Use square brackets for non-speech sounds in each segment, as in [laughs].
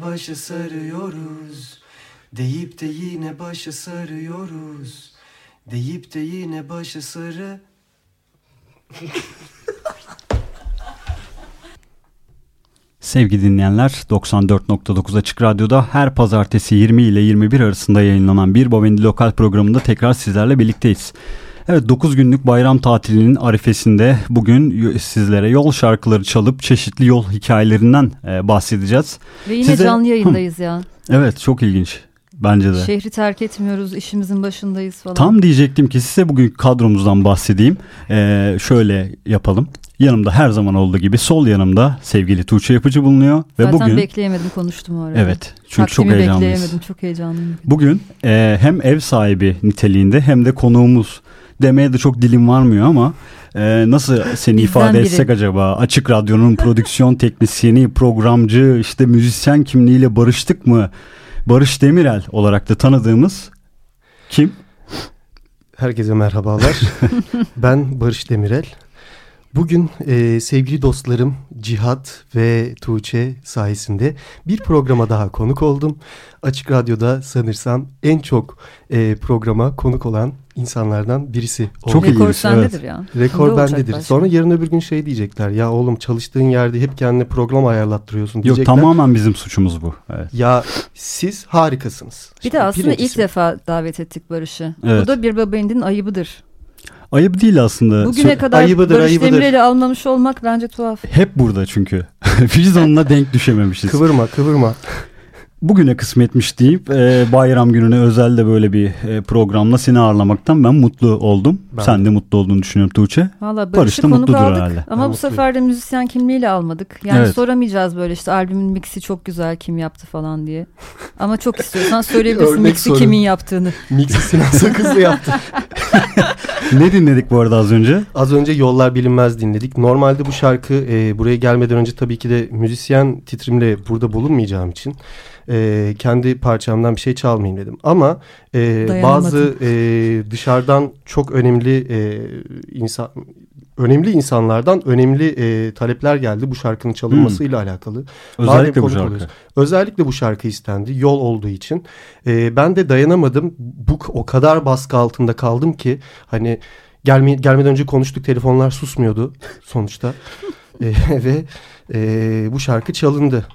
başı sarıyoruz. Deyip de yine başı sarıyoruz. Deyip de yine başı sarı [laughs] Sevgili dinleyenler 94.9 Açık Radyo'da her pazartesi 20 ile 21 arasında yayınlanan Bir Babendi Lokal programında tekrar sizlerle birlikteyiz. Evet 9 günlük bayram tatilinin arifesinde bugün sizlere yol şarkıları çalıp çeşitli yol hikayelerinden e, bahsedeceğiz. Ve yine Size... canlı yayındayız ya. Evet çok ilginç. Bence de. Şehri terk etmiyoruz, işimizin başındayız falan. Tam diyecektim ki size bugün kadromuzdan bahsedeyim. Ee, şöyle yapalım. Yanımda her zaman olduğu gibi sol yanımda sevgili Tuğçe Yapıcı bulunuyor. Zaten ve bugün bekleyemedim konuştum o arada. Evet. Çünkü Takdimi çok heyecanlıyız. bekleyemedim, çok heyecanlıyım. Bugün e, hem ev sahibi niteliğinde hem de konuğumuz demeye de çok dilim varmıyor ama e, nasıl seni Bizden ifade biri. etsek acaba? Açık Radyo'nun prodüksiyon teknisyeni, programcı, işte müzisyen kimliğiyle barıştık mı? Barış Demirel olarak da tanıdığımız kim? Herkese merhabalar. [laughs] ben Barış Demirel. Bugün e, sevgili dostlarım Cihat ve Tuğçe sayesinde bir programa daha konuk oldum. Açık Radyo'da sanırsam en çok e, programa konuk olan insanlardan birisi. Çok Rekor ilginç, sendedir evet. ya. Rekor bendedir. Sonra yarın öbür gün şey diyecekler. Ya oğlum çalıştığın yerde hep kendine program ayarlattırıyorsun diyecekler. Yok tamamen bizim suçumuz bu. Evet. Ya siz harikasınız. Bir Şimdi de aslında birincisi. ilk defa davet ettik Barış'ı. Evet. Bu da bir babayının ayıbıdır. Ayıp değil aslında. Bugüne kadar ayıbıdır, Barış ayıbıdır. Demirel'i almamış olmak bence tuhaf. Hep burada çünkü. [laughs] Biz onunla denk düşememişiz. Kıvırma kıvırma. Bugüne kısmetmiş deyip e, bayram gününe özel de böyle bir e, programla seni ağırlamaktan ben mutlu oldum. Ben Sen de. de mutlu olduğunu düşünüyorum Tuğçe. Valla Barış'ı konuk aldık herhalde. ama ben bu mutluyum. sefer de müzisyen kimliğiyle almadık. Yani evet. soramayacağız böyle işte albümün mixi çok güzel kim yaptı falan diye. Ama çok istiyorsan [laughs] söyleyebilirsin mixi sorun. kimin yaptığını. Mixi Sinan Sakızlı yaptı. [laughs] ne dinledik bu arada az önce? Az önce Yollar Bilinmez dinledik. Normalde bu şarkı e, buraya gelmeden önce tabii ki de müzisyen titrimle burada bulunmayacağım için e, kendi parçamdan bir şey çalmayayım dedim. Ama e, bazı e, dışarıdan çok önemli e, insan önemli insanlardan önemli e, talepler geldi bu şarkının çalınmasıyla hmm. alakalı. Özellikle bu şarkı. Oluyoruz. Özellikle bu şarkı istendi yol olduğu için. E, ben de dayanamadım. Bu o kadar baskı altında kaldım ki hani gelme, gelmeden önce konuştuk telefonlar susmuyordu sonuçta. [laughs] e, [laughs] ve e, bu şarkı çalındı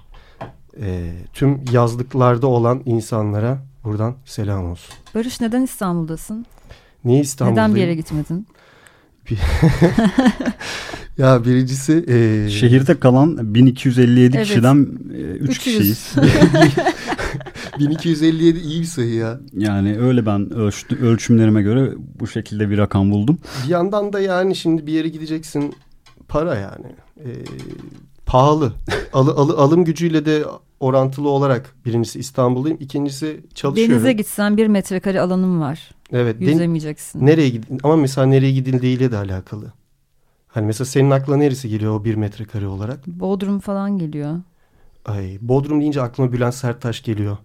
e, tüm yazlıklarda olan insanlara buradan selam olsun. Barış neden İstanbul'dasın? Niye İstanbul'dayım? Neden bir yere gitmedin? [laughs] ya birincisi... E... Şehirde kalan 1257 evet. kişiden e, 3 kişiyiz. [laughs] [laughs] 1257 iyi bir sayı ya. Yani öyle ben ölçtü, ölçümlerime göre bu şekilde bir rakam buldum. Bir yandan da yani şimdi bir yere gideceksin para yani. E, pahalı. Al, al, alım gücüyle de orantılı olarak birincisi İstanbul'dayım. ikincisi çalışıyorum. Denize gitsen bir metrekare alanım var. Evet. Yüzemeyeceksin. Nereye gidin ama mesela nereye gidildiğiyle de alakalı. Hani mesela senin aklına neresi geliyor o bir metrekare olarak? Bodrum falan geliyor. Ay Bodrum deyince aklıma Bülent Serttaş geliyor.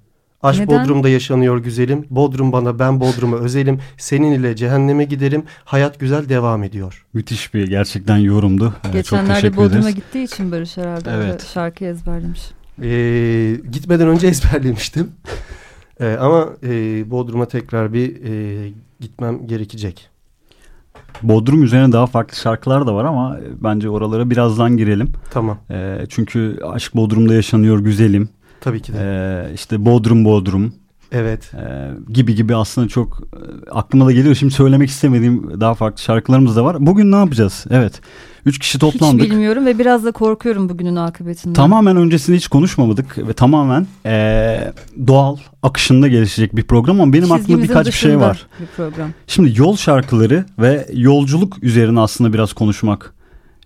Aşk Neden? Bodrum'da yaşanıyor güzelim. Bodrum bana ben Bodrum'a özelim. Senin ile cehenneme giderim. Hayat güzel devam ediyor. Müthiş bir gerçekten yorumdu. Geçenlerde Bodrum'a gittiği için Barış herhalde evet. şarkıyı ezberlemiş. Ee, gitmeden önce [laughs] ezberlemiştim. Ee, ama e, Bodrum'a tekrar bir e, gitmem gerekecek. Bodrum üzerine daha farklı şarkılar da var ama bence oralara birazdan girelim. Tamam. E, çünkü Aşk Bodrum'da yaşanıyor güzelim. Tabii ki de. E, işte Bodrum Bodrum. Evet. E, gibi gibi aslında çok e, aklıma da geliyor. Şimdi söylemek istemediğim daha farklı şarkılarımız da var. Bugün ne yapacağız? Evet. Üç kişi toplandık. Hiç bilmiyorum ve biraz da korkuyorum bugünün akıbetinden. Tamamen öncesinde hiç konuşmadık ve tamamen ee, doğal akışında gelişecek bir program ama benim Çizgimizin aklımda birkaç bir şey var. Bir program. Şimdi yol şarkıları ve yolculuk üzerine aslında biraz konuşmak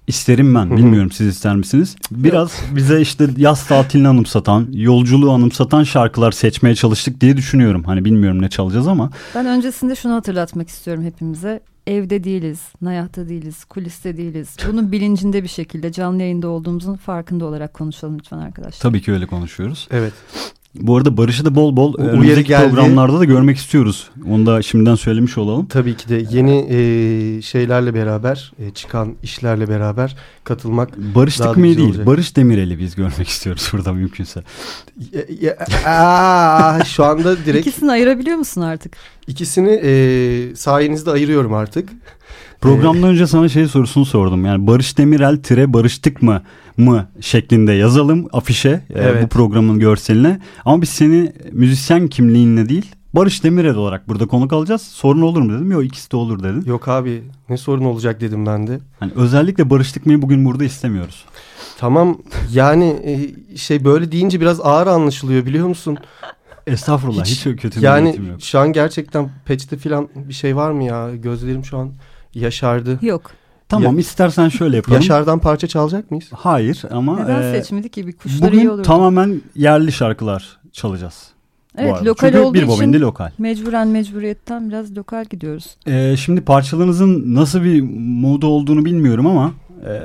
isterim ben. Bilmiyorum siz ister misiniz? Biraz bize işte yaz tatilini anımsatan, yolculuğu anımsatan şarkılar seçmeye çalıştık diye düşünüyorum. Hani bilmiyorum ne çalacağız ama. Ben öncesinde şunu hatırlatmak istiyorum hepimize evde değiliz, nayahta değiliz, kuliste değiliz. Bunun bilincinde bir şekilde canlı yayında olduğumuzun farkında olarak konuşalım lütfen arkadaşlar. Tabii ki öyle konuşuyoruz. Evet. Bu arada Barış'ı da bol bol önümüzdeki programlarda da görmek istiyoruz. Onu da şimdiden söylemiş olalım. Tabii ki de yeni e, şeylerle beraber e, çıkan işlerle beraber katılmak Barış daha Tıkmayı değil olacak. Barış Demirel'i biz görmek istiyoruz [laughs] burada mümkünse. Ya, ya, aa, şu anda direkt... İkisini ayırabiliyor musun artık? İkisini e, sayenizde ayırıyorum artık. Programdan ee, önce sana şey sorusunu sordum. Yani Barış Demirel tire barıştık mı mı şeklinde yazalım afişe evet. e, bu programın görseline. Ama biz seni müzisyen kimliğinle değil Barış Demirel olarak burada konuk alacağız. Sorun olur mu dedim. Yok ikisi de olur dedin. Yok abi ne sorun olacak dedim ben de. Hani özellikle Barış Dikme'yi bugün burada istemiyoruz. Tamam yani e, şey böyle deyince biraz ağır anlaşılıyor biliyor musun? Estağfurullah hiç, hiç kötü yani yok. şu an gerçekten peçete falan bir şey var mı ya? Gözlerim şu an yaşardı. Yok. Tamam ya, istersen şöyle yapalım. Yaşar'dan parça çalacak mıyız? Hayır ama... Neden e, seçmedik ki? Bir kuşları bugün iyi olurdu. tamamen yerli şarkılar çalacağız. Evet lokal Çünkü olduğu bir için lokal. mecburen mecburiyetten biraz lokal gidiyoruz. Ee, şimdi parçalarınızın nasıl bir modu olduğunu bilmiyorum ama... E,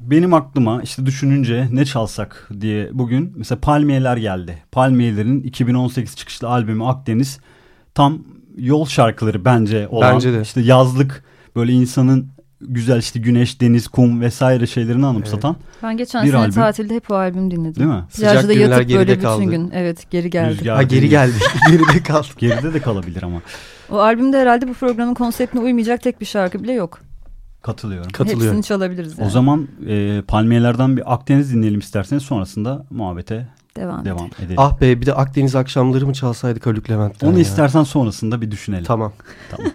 benim aklıma işte düşününce ne çalsak diye bugün mesela Palmiyeler geldi. Palmiyelerin 2018 çıkışlı albümü Akdeniz tam yol şarkıları bence olan bence de. işte yazlık böyle insanın güzel işte güneş, deniz, kum vesaire şeylerini anımsatan evet. Ben geçen bir sene albüm. tatilde hep o albüm dinledim. Değil mi? Plajda yatıp böyle bütün kaldı. gün. Evet geri geldi. Rüzgar ha, geri geldi. [laughs] Geride kaldı. Geride de kalabilir ama. O albümde herhalde bu programın konseptine uymayacak tek bir şarkı bile yok. Katılıyorum. Katılıyorum. Hepsini çalabiliriz yani. O zaman e, Palmiyelerden bir Akdeniz dinleyelim isterseniz sonrasında muhabbete devam, devam edelim. Ah be bir de Akdeniz akşamları mı çalsaydık Haluk Levent'ten Onu ya. istersen sonrasında bir düşünelim. Tamam. Tamam.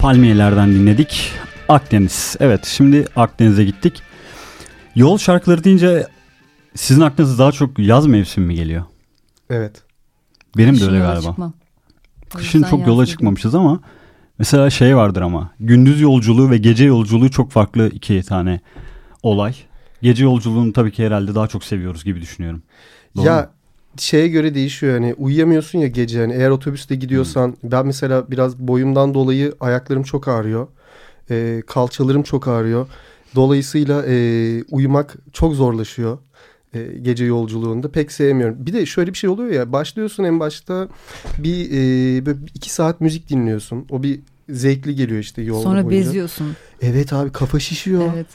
Palmiyelerden dinledik. Akdeniz. Evet şimdi Akdeniz'e gittik. Yol şarkıları deyince sizin aklınıza daha çok yaz mevsimi mi geliyor? Evet. Benim Kışın de öyle galiba. Çıkmam. Kışın çok yola çıkmamışız ama mesela şey vardır ama gündüz yolculuğu ve gece yolculuğu çok farklı iki tane olay. Gece yolculuğunu tabii ki herhalde daha çok seviyoruz gibi düşünüyorum. Doğru ya mu? Şeye göre değişiyor yani uyuyamıyorsun ya gece yani eğer otobüste gidiyorsan hmm. ben mesela biraz boyumdan dolayı ayaklarım çok ağrıyor. E, kalçalarım çok ağrıyor. Dolayısıyla e, uyumak çok zorlaşıyor e, gece yolculuğunda pek sevmiyorum. Bir de şöyle bir şey oluyor ya başlıyorsun en başta bir e, böyle iki saat müzik dinliyorsun. O bir zevkli geliyor işte yolda Sonra boyunca. beziyorsun. Evet abi kafa şişiyor. Evet.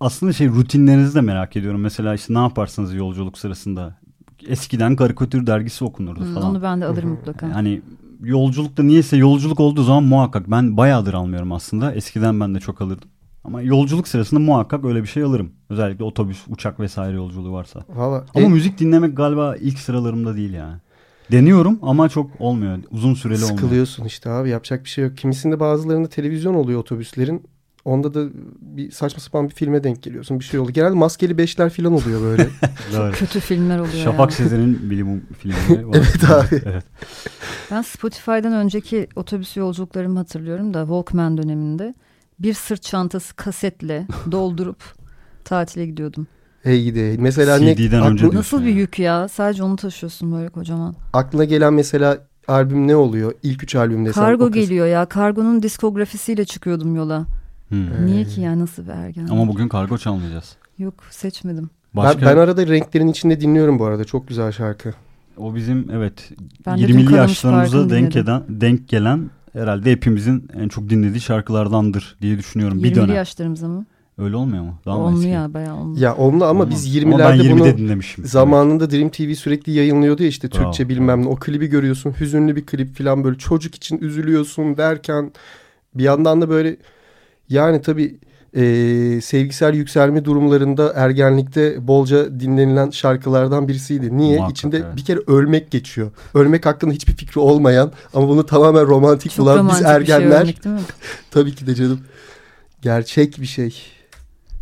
Aslında şey rutinlerinizi de merak ediyorum. Mesela işte ne yaparsınız yolculuk sırasında? Eskiden karikatür dergisi okunurdu hmm, falan. Onu ben de alırım mutlaka. Yani yolculukta niyeyse yolculuk olduğu zaman muhakkak ben bayağıdır almıyorum aslında. Eskiden ben de çok alırdım. Ama yolculuk sırasında muhakkak öyle bir şey alırım. Özellikle otobüs, uçak vesaire yolculuğu varsa. Valla, ama e, müzik dinlemek galiba ilk sıralarımda değil yani. Deniyorum ama çok olmuyor. Uzun süreli Sıkılıyorsun olmuyor. Sıkılıyorsun işte abi yapacak bir şey yok. Kimisinde bazılarında televizyon oluyor otobüslerin. Onda da bir saçma sapan bir filme denk geliyorsun. Bir şey oldu. Genelde maskeli beşler falan oluyor böyle. [laughs] Çok kötü filmler oluyor Şafak ya. Sezer'in bilim filmleri [laughs] var. evet abi. Evet. Ben Spotify'dan önceki otobüs yolculuklarımı hatırlıyorum da Walkman döneminde bir sırt çantası kasetle doldurup [laughs] tatile gidiyordum. Hey gidi. Mesela CD'den ne, önce nasıl bir yük ya? Sadece onu taşıyorsun böyle kocaman. Aklına gelen mesela albüm ne oluyor? İlk üç albüm desem. Kargo geliyor ya. Kargonun diskografisiyle çıkıyordum yola. Hmm. Niye ki ya nasıl bir ergen? Ama bugün kargo çalmayacağız. Yok seçmedim. Başka... Ben, ben arada renklerin içinde dinliyorum bu arada. Çok güzel şarkı. O bizim evet ben 20'li yaşlarımıza denk, eden, denk gelen herhalde hepimizin en çok dinlediği şarkılardandır diye düşünüyorum. 20'li bir dönem. yaşlarımıza mı? Öyle olmuyor mu? Daha eski? ya bayağı onlu. Ya onlu ama Olmaz. biz 20'lerde ama bunu dinlemişim. zamanında Dream TV sürekli yayınlıyordu ya işte Türkçe bravo, bilmem ne. O klibi görüyorsun hüzünlü bir klip falan böyle çocuk için üzülüyorsun derken bir yandan da böyle yani tabii e, sevgisel yükselme durumlarında ergenlikte bolca dinlenilen şarkılardan birisiydi. Niye? Muhakkak, İçinde evet. bir kere ölmek geçiyor. Ölmek hakkında hiçbir fikri olmayan ama bunu tamamen romantik Çok bulan romantik biz ergenler. Şey ölmek, değil mi? [laughs] tabii ki de canım. Gerçek bir şey.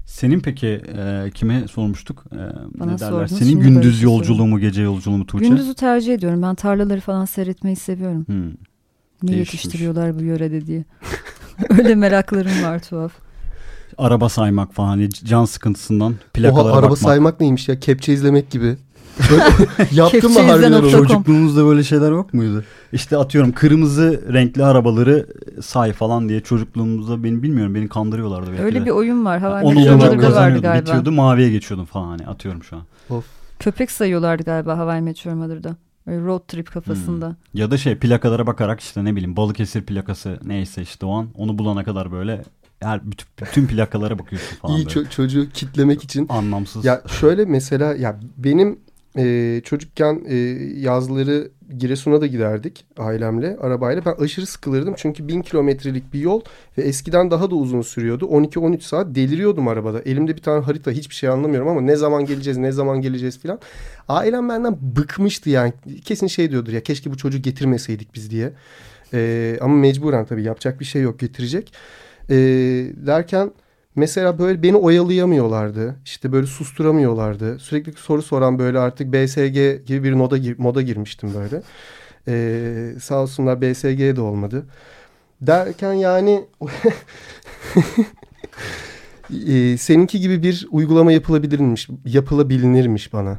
Senin peki e, kime sormuştuk? E, Bana ne derler? Senin gündüz yolculuğu mu gece yolculuğu mu Tuğçe? Gündüzü tercih ediyorum. Ben tarlaları falan seyretmeyi seviyorum. Hmm. Ne Değişmiş. yetiştiriyorlar bu yörede diye. [laughs] [laughs] Öyle meraklarım var tuhaf. Araba saymak falan can sıkıntısından plakalara Oha, araba bakmak. saymak neymiş ya kepçe izlemek gibi. [laughs] Yaptın mı harbiden onu? Çocukluğumuzda böyle şeyler yok muydu? İşte atıyorum kırmızı renkli arabaları say falan diye çocukluğumuzda beni bilmiyorum beni kandırıyorlardı. Belki Öyle de. bir oyun var. Hawaii Meteor'da vardı galiba. Bitiyordu maviye geçiyordum falan hani atıyorum şu an. Of. Köpek sayıyorlardı galiba Hawaii Meteor Mother'da. Böyle road trip kafasında. Hmm. Ya da şey plakalara bakarak işte ne bileyim Balıkesir plakası neyse işte o an onu bulana kadar böyle her bütün, bütün plakalara bakıyorsun falan. İyi ço- çocuğu kitlemek için. Anlamsız. Ya şöyle mesela ya benim e, çocukken e, yazları Giresun'a da giderdik ailemle arabayla. Ben aşırı sıkılırdım çünkü bin kilometrelik bir yol ve eskiden daha da uzun sürüyordu. 12-13 saat deliriyordum arabada. Elimde bir tane harita hiçbir şey anlamıyorum ama ne zaman geleceğiz ne zaman geleceğiz filan. Ailem benden bıkmıştı yani kesin şey diyordur ya keşke bu çocuğu getirmeseydik biz diye. E, ama mecburen tabii yapacak bir şey yok getirecek. E, derken mesela böyle beni oyalayamıyorlardı. İşte böyle susturamıyorlardı. Sürekli soru soran böyle artık BSG gibi bir moda, moda girmiştim böyle. E, sağ olsunlar BSG de olmadı. Derken yani [laughs] e, seninki gibi bir uygulama yapılabilirmiş, yapılabilirmiş bana.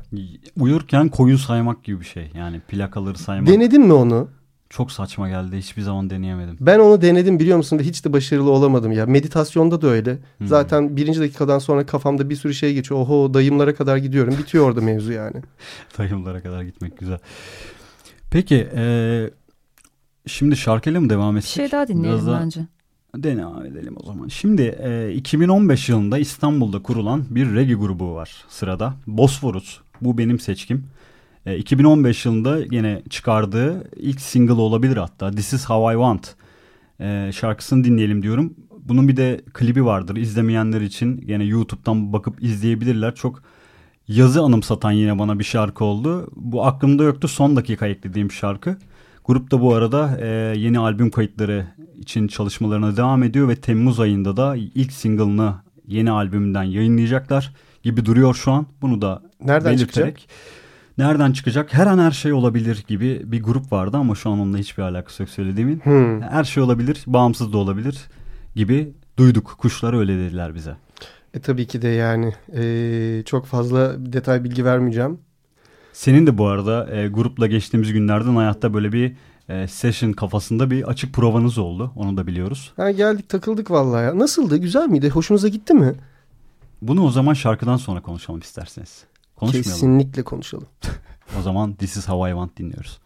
Uyurken koyun saymak gibi bir şey. Yani plakaları saymak. Denedin mi onu? Çok saçma geldi. Hiçbir zaman deneyemedim. Ben onu denedim biliyor musun? Ve hiç de başarılı olamadım ya. Meditasyonda da öyle. Hmm. Zaten birinci dakikadan sonra kafamda bir sürü şey geçiyor. Oho dayımlara kadar gidiyorum. Bitiyor orada mevzu yani. [laughs] dayımlara kadar gitmek güzel. Peki e, şimdi şarkıyla mı devam etsek? Bir şey daha dinleyelim Biraz bence. Devam edelim o zaman. Şimdi e, 2015 yılında İstanbul'da kurulan bir reggae grubu var sırada. Bosforus. Bu benim seçkim. 2015 e, yılında yine çıkardığı ilk single olabilir hatta. This is How I Want e, şarkısını dinleyelim diyorum. Bunun bir de klibi vardır. İzlemeyenler için yine YouTube'dan bakıp izleyebilirler. Çok yazı anımsatan yine bana bir şarkı oldu. Bu aklımda yoktu. Son dakika eklediğim şarkı. Grup da bu arada e, yeni albüm kayıtları için çalışmalarına devam ediyor ve Temmuz ayında da ilk single'ını yeni albümünden yayınlayacaklar gibi duruyor şu an. Bunu da Nereden belirterek. çıkacak? Nereden çıkacak? Her an her şey olabilir gibi bir grup vardı ama şu an onunla hiçbir alakası yok söylediğimin. Hmm. Her şey olabilir, bağımsız da olabilir gibi duyduk. Kuşlar öyle dediler bize. E tabii ki de yani e, çok fazla detay bilgi vermeyeceğim. Senin de bu arada e, grupla geçtiğimiz günlerden hayatta böyle bir e, session kafasında bir açık provanız oldu. Onu da biliyoruz. Ha, geldik takıldık vallahi ya. Nasıldı? Güzel miydi? Hoşunuza gitti mi? Bunu o zaman şarkıdan sonra konuşalım isterseniz. Konuşmayalım. Kesinlikle konuşalım. o zaman This Is How I Want dinliyoruz.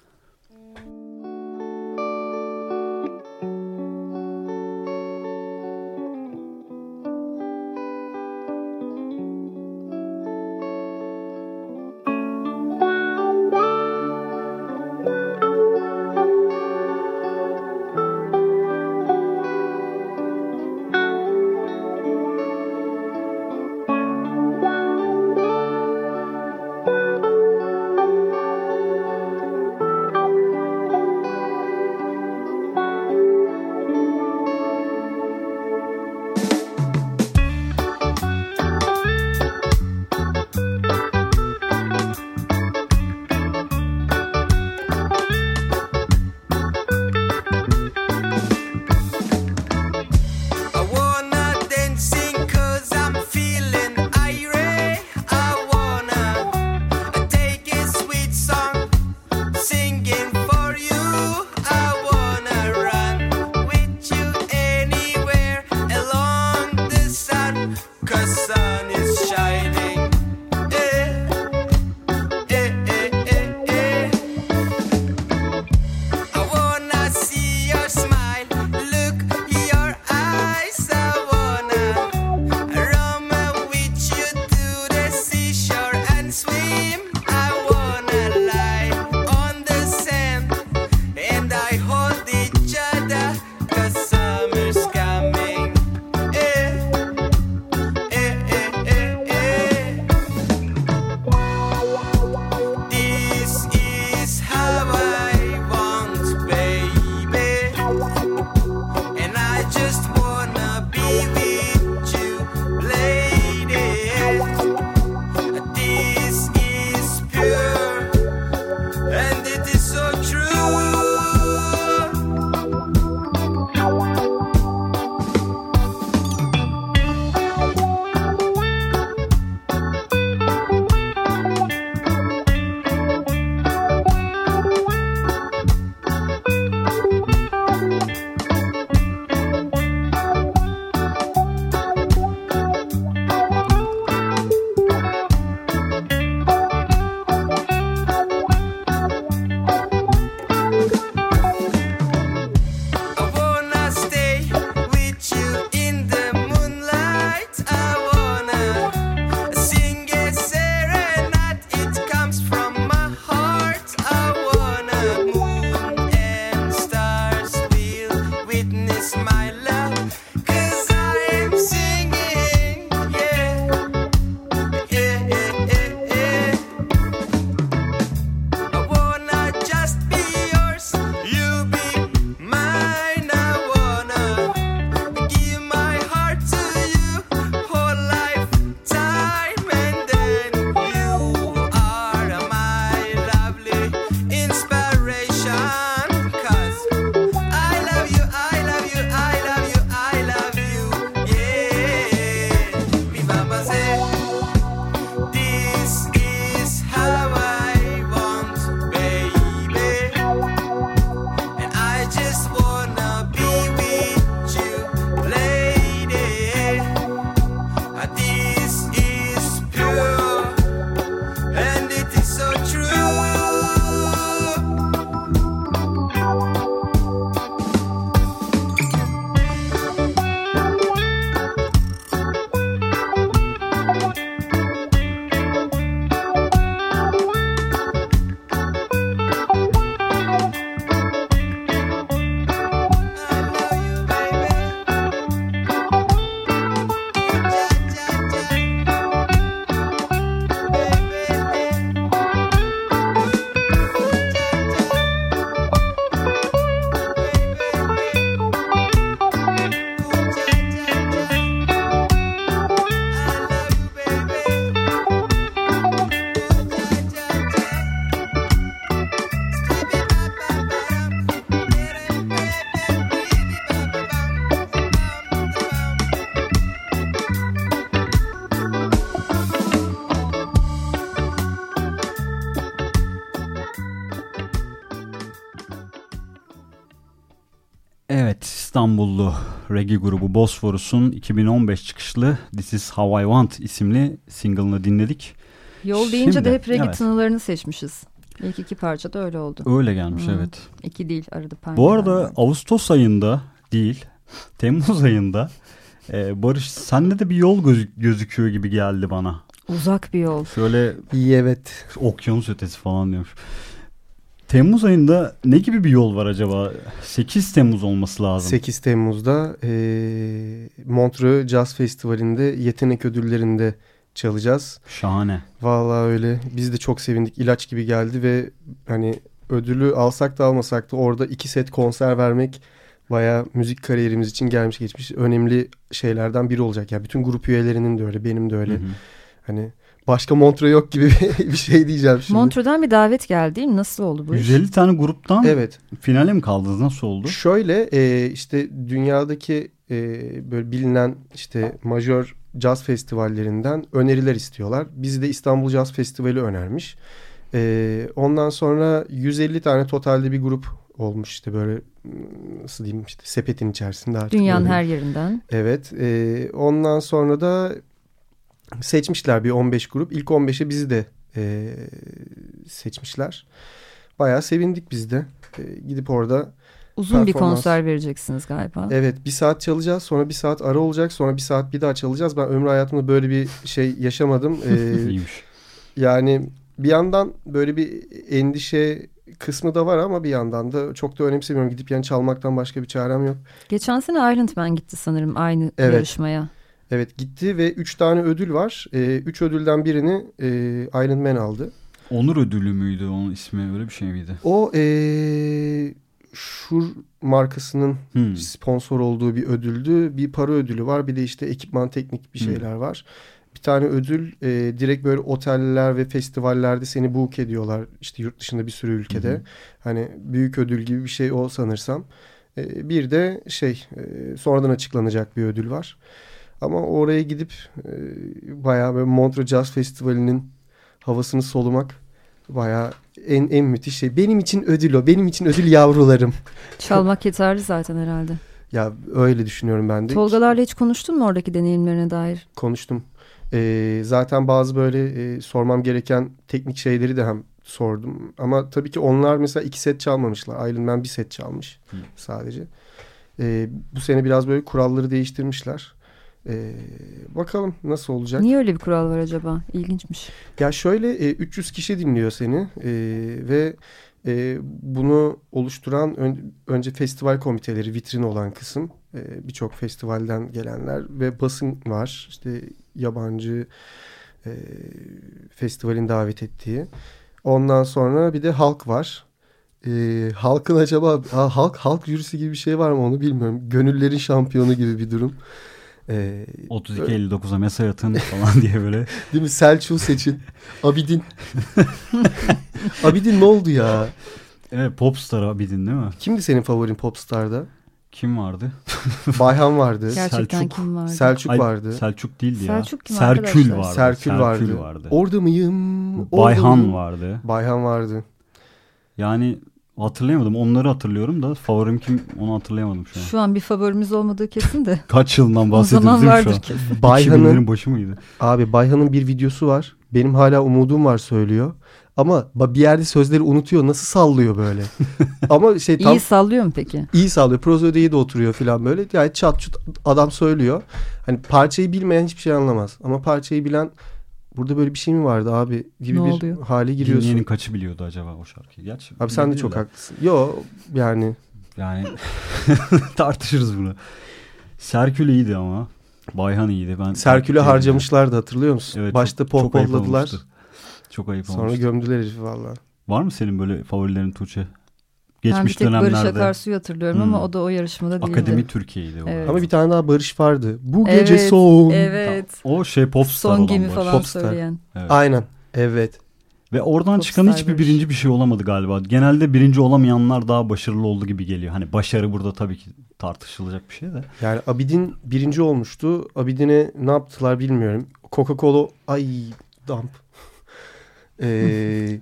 Reggae grubu Bosphorus'un 2015 çıkışlı This Is How I Want isimli single'ını dinledik. Yol deyince Şimdi, de hep reggae evet. tınılarını seçmişiz. İlk iki parça da öyle oldu. Öyle gelmiş hmm. evet. İki değil arada pembe. Bu arada yani. Ağustos ayında değil [laughs] Temmuz ayında e, Barış sende de bir yol gözük gözüküyor gibi geldi bana. Uzak bir yol. Şöyle iyi evet. Okyanus ötesi falan diyormuş. Temmuz ayında ne gibi bir yol var acaba? 8 Temmuz olması lazım. 8 Temmuz'da e, Montreux Jazz Festivali'nde yetenek ödüllerinde çalacağız. Şahane. Vallahi öyle. Biz de çok sevindik. İlaç gibi geldi ve hani ödülü alsak da almasak da orada iki set konser vermek baya müzik kariyerimiz için gelmiş geçmiş önemli şeylerden biri olacak. Yani bütün grup üyelerinin de öyle, benim de öyle. Hı hı. Hani başka Montre yok gibi [laughs] bir şey diyeceğim şimdi. Montre'den bir davet geldi değil mi? Nasıl oldu bu 150 iş? tane gruptan evet. finale mi kaldınız? Nasıl oldu? Şöyle e, işte dünyadaki e, böyle bilinen işte majör caz festivallerinden öneriler istiyorlar. Bizi de İstanbul Caz Festivali önermiş. E, ondan sonra 150 tane totalde bir grup olmuş işte böyle nasıl diyeyim işte sepetin içerisinde artık. Dünyanın böyle. her yerinden. Evet. E, ondan sonra da seçmişler bir 15 grup. İlk 15'e bizi de e, seçmişler. Bayağı sevindik biz de. E, gidip orada Uzun bir konser vereceksiniz galiba. Evet bir saat çalacağız sonra bir saat ara olacak sonra bir saat bir daha çalacağız. Ben ömrü hayatımda böyle bir şey yaşamadım. [laughs] Ee, yani bir yandan böyle bir endişe kısmı da var ama bir yandan da çok da önemsemiyorum. Gidip yani çalmaktan başka bir çarem yok. Geçen sene Ireland Man gitti sanırım aynı evet. yarışmaya. Evet gitti ve üç tane ödül var. Ee, üç ödülden birini e, Iron Man aldı. Onur ödülü müydü onun ismi öyle bir şey miydi? O e, Şur markasının hmm. sponsor olduğu bir ödüldü. Bir para ödülü var bir de işte ekipman teknik bir şeyler hmm. var. Bir tane ödül e, direkt böyle oteller ve festivallerde seni book ediyorlar. İşte yurt dışında bir sürü ülkede. Hmm. Hani büyük ödül gibi bir şey o sanırsam. E, bir de şey e, sonradan açıklanacak bir ödül var. Ama oraya gidip e, bayağı böyle Montreux Jazz Festivali'nin havasını solumak bayağı en, en müthiş şey. Benim için ödül o. Benim için ödül yavrularım. [laughs] Çalmak yeterli zaten herhalde. Ya öyle düşünüyorum ben de. Tolgalarla hiç konuştun mu oradaki deneyimlerine dair? Konuştum. Ee, zaten bazı böyle e, sormam gereken teknik şeyleri de hem sordum. Ama tabii ki onlar mesela iki set çalmamışlar. Iron Man bir set çalmış Hı. sadece. Ee, bu sene biraz böyle kuralları değiştirmişler. Ee, bakalım nasıl olacak. Niye öyle bir kural var acaba? İlginçmiş. Ya şöyle e, 300 kişi dinliyor seni e, ve e, bunu oluşturan ön, önce festival komiteleri vitrin olan kısım e, birçok festivalden gelenler ve basın var işte yabancı e, festivalin davet ettiği. Ondan sonra bir de halk var. E, halkın acaba halk halk jürisi gibi bir şey var mı onu bilmiyorum. Gönüllerin şampiyonu gibi bir durum. Ee, 32-59'a mesaj atın falan diye böyle. [laughs] Değil mi? Selçuk seçin. Abidin. [laughs] Abidin ne oldu ya? Evet Popstar Abidin değil mi? Kimdi senin favorin Popstar'da? Kim vardı? [laughs] Bayhan vardı. Gerçekten Selçuk, kim vardı? Serçuk Ay, vardı. Selçuk değildi ya. Selçuk kim Serkül vardı. Serkül, Serkül vardı. vardı. Orada mıyım? Orada Bayhan mıyım? vardı. Bayhan vardı. Yani Hatırlayamadım. Onları hatırlıyorum da favorim kim onu hatırlayamadım şu an. Şu an bir favorimiz olmadığı kesin de. [laughs] Kaç yılından bahsediyoruz değil mi şu an? Kesin. [laughs] Bayhan'ın başı mıydı? Abi Bayhan'ın bir videosu var. Benim hala umudum var söylüyor. Ama bir yerde sözleri unutuyor. Nasıl sallıyor böyle? [laughs] Ama şey tam... İyi sallıyor mu peki? İyi sallıyor. Prozödeyi de oturuyor falan böyle. Yani çat çut adam söylüyor. Hani parçayı bilmeyen hiçbir şey anlamaz. Ama parçayı bilen burada böyle bir şey mi vardı abi gibi ne bir oluyor? hale giriyorsun. Dinleyenin kaçı biliyordu acaba o şarkıyı? Gerçi abi sen de çok haklısın. Yo yani. Yani [laughs] tartışırız bunu. Serkül iyiydi ama. Bayhan iyiydi. Ben Serkül'ü harcamışlardı hatırlıyor musun? Evet, Başta pohpohladılar. Çok ayıp Sonra olmuştu. gömdüler herifi valla. Var mı senin böyle favorilerin Tuğçe? Geçmiş ben bir tek dönemlerde. Barış Akarsu'yu hatırlıyorum hmm. ama o da o yarışmada değildi. Akademi Türkiye'ydi o. Evet. Ama bir tane daha Barış vardı. Bu evet, gece son. Evet. O şey popstar Son gibi falan popstar. söyleyen. Evet. Aynen. Evet. Ve oradan popstar çıkan hiçbir birinci bir şey olamadı galiba. Genelde birinci olamayanlar daha başarılı oldu gibi geliyor. Hani başarı burada tabii ki tartışılacak bir şey de. Yani Abidin birinci olmuştu. Abidin'e ne yaptılar bilmiyorum. Coca-Cola ay dump. [laughs] ee,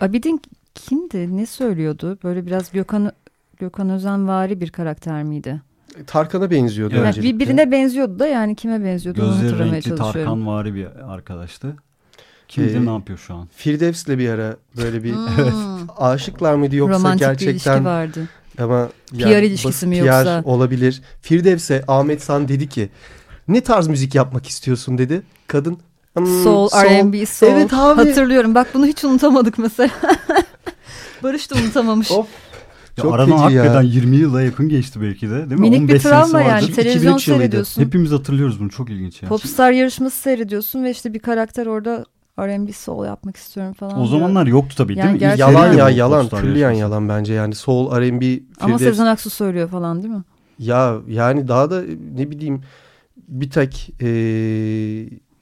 Abidin kimdi? Ne söylüyordu? Böyle biraz Gökhan Gökhan Özen vari bir karakter miydi? Tarkan'a benziyordu evet. Yani birbirine benziyordu da yani kime benziyordu Gözleri onu hatırlamaya renkli Tarkan vari bir arkadaştı. Kimdir ee, ne yapıyor şu an? Firdevs'le bir ara böyle bir hmm. [laughs] aşıklar mıydı yoksa Romantik gerçekten. Romantik bir ilişki vardı. Ama yani PR ilişkisi mi yoksa? olabilir. Firdevs'e Ahmet San dedi ki ne tarz müzik yapmak istiyorsun dedi. Kadın hmm, soul, soul, R&B, soul. Evet abi. Hatırlıyorum. Bak bunu hiç unutamadık mesela. [laughs] Barış da unutamamış. of. Ya Çok aradan hakikaten ya. 20 yıla yakın geçti belki de değil mi? Minik bir travma yani. Televizyon seyrediyorsun. Hepimiz hatırlıyoruz bunu. Çok ilginç yani. Popstar yarışması seyrediyorsun ve işte bir karakter orada R&B soul yapmak istiyorum falan. O zamanlar yoktu tabii yani değil mi? Yalan ya yalan. Külliyen yalan bence yani soul R&B. Ama Sezen Aksu söylüyor falan değil mi? Ya yani daha da ne bileyim bir tek e,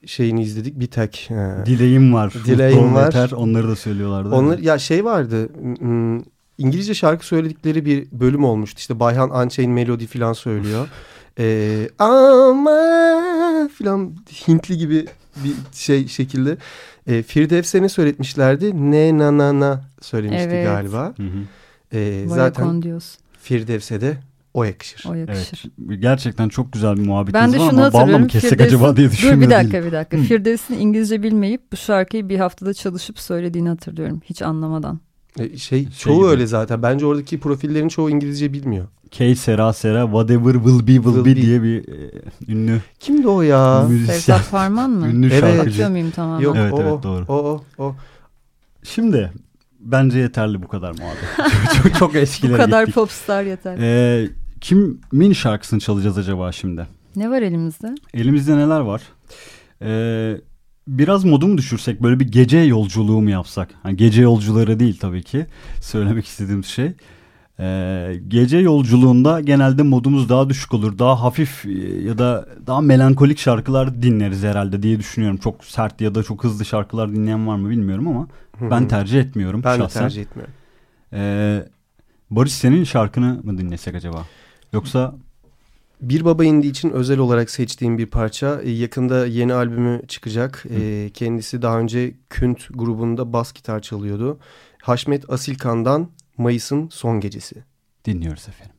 şeyini izledik bir tek. E, Dileğim var. Dileğim var. Yeter, onları da söylüyorlardı. Onlar ya şey vardı. İngilizce şarkı söyledikleri bir bölüm olmuştu. İşte Bayhan Unchained Melody falan söylüyor. ee, ama falan Hintli gibi bir şey şekilde. E, Firdevs'e ne söyletmişlerdi? Ne na na na söylemişti evet. galiba. Hı hı. E, zaten Firdevs'e de o yakışır. O yakışır. Evet, gerçekten çok güzel bir muhabbetiniz ben de şunu ama balla mı kessek acaba diye düşünüyorum. Dur bir dakika bir dakika. Firdevs'in İngilizce bilmeyip bu şarkıyı bir haftada çalışıp söylediğini hatırlıyorum. Hiç anlamadan. E, şey, şey çoğu gibi. öyle zaten. Bence oradaki profillerin çoğu İngilizce bilmiyor. K Sera Sera Whatever Will Be Will, will Be diye bir e, ünlü. Kimdi o ya? Müzisyen. Sevzat Farman mı? [laughs] ünlü evet. şarkıcı. muyum tamamen? Yok, evet o, evet doğru. O o o. Şimdi bence yeterli bu kadar muhabbet. [laughs] çok, çok eskilere Bu kadar gittik. popstar yeter. Ee, kimin şarkısını çalacağız acaba şimdi? Ne var elimizde? Elimizde neler var? Ee, biraz modumu düşürsek böyle bir gece yolculuğu mu yapsak? Yani gece yolcuları değil tabii ki söylemek istediğim şey. Ee, gece yolculuğunda genelde modumuz daha düşük olur. Daha hafif e, ya da daha melankolik şarkılar dinleriz herhalde diye düşünüyorum. Çok sert ya da çok hızlı şarkılar dinleyen var mı bilmiyorum ama Hı-hı. ben tercih etmiyorum ben şahsen. Ben de tercih etmiyorum. Ee, Barış senin şarkını mı dinlesek acaba? Yoksa bir Baba indi için özel olarak seçtiğim bir parça. E, yakında yeni albümü çıkacak. Hı. Kendisi daha önce Künt grubunda bas gitar çalıyordu. Haşmet Asilkan'dan Mayıs'ın son gecesi. Dinliyoruz efendim.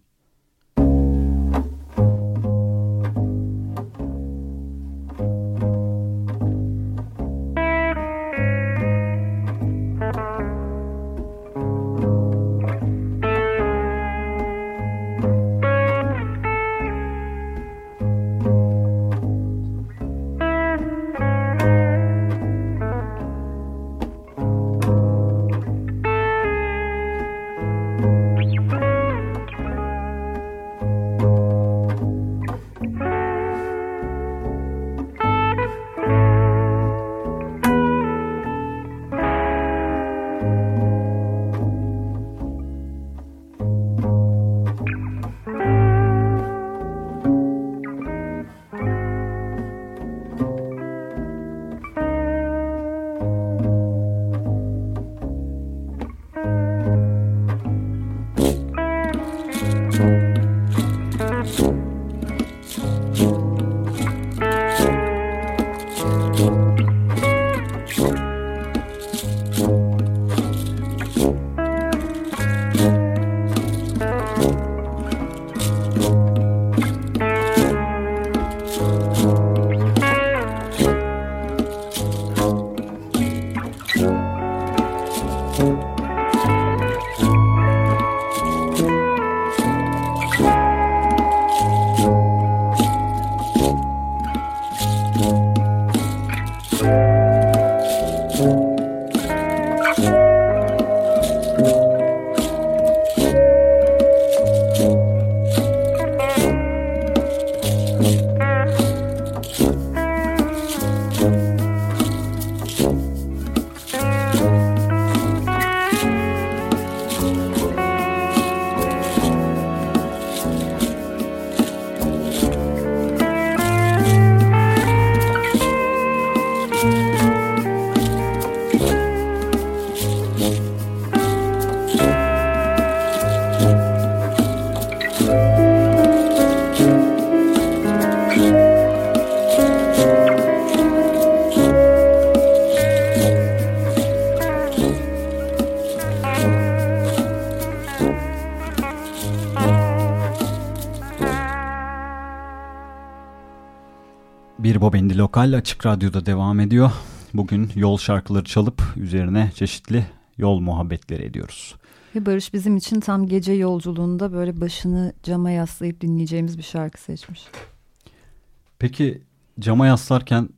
Bir Bobendi Lokal Açık Radyo'da devam ediyor. Bugün yol şarkıları çalıp üzerine çeşitli yol muhabbetleri ediyoruz. Ve Barış bizim için tam gece yolculuğunda böyle başını cama yaslayıp dinleyeceğimiz bir şarkı seçmiş. Peki cama yaslarken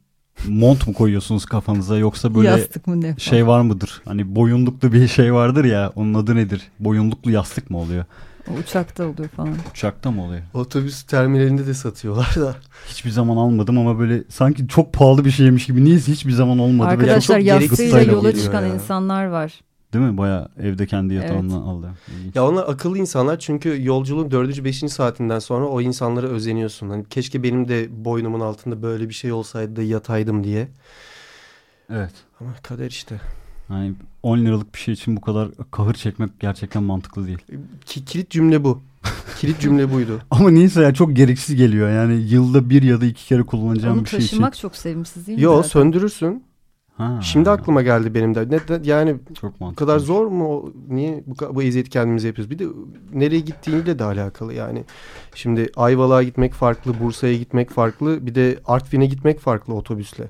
mont mu koyuyorsunuz kafanıza yoksa böyle yastık mı ne şey var mıdır? Hani boyunluklu bir şey vardır ya onun adı nedir? Boyunluklu yastık mı oluyor? Uçakta oluyor falan. Uçakta mı oluyor? Otobüs terminalinde de satıyorlar da. Hiçbir zaman almadım ama böyle sanki çok pahalı bir şeymiş gibi. Niyeyse hiçbir zaman olmadı. Arkadaşlar yastığıyla yola çıkan ya. insanlar var. Değil mi? Baya evde kendi yatağından evet. aldı. İlginç. Ya onlar akıllı insanlar çünkü yolculuğun dördüncü beşinci saatinden sonra o insanlara özeniyorsun. Hani keşke benim de boynumun altında böyle bir şey olsaydı da yataydım diye. Evet. Ama kader işte. Yani 10 liralık bir şey için bu kadar kahır çekmek gerçekten mantıklı değil. Ki, kilit cümle bu. kilit cümle buydu. [laughs] Ama neyse ya çok gereksiz geliyor. Yani yılda bir ya da iki kere kullanacağım Onu bir şey için. Onu taşımak çok sevimsiz değil mi? Yo söndürürsün. Ha. Şimdi aklıma geldi benim de. Ne, yani Çok bu kadar zor mu? Niye bu, bu eziyet kendimize yapıyoruz? Bir de nereye gittiğiyle de alakalı yani. Şimdi Ayvalık'a gitmek farklı, Bursa'ya gitmek farklı. Bir de Artvin'e gitmek farklı otobüsle.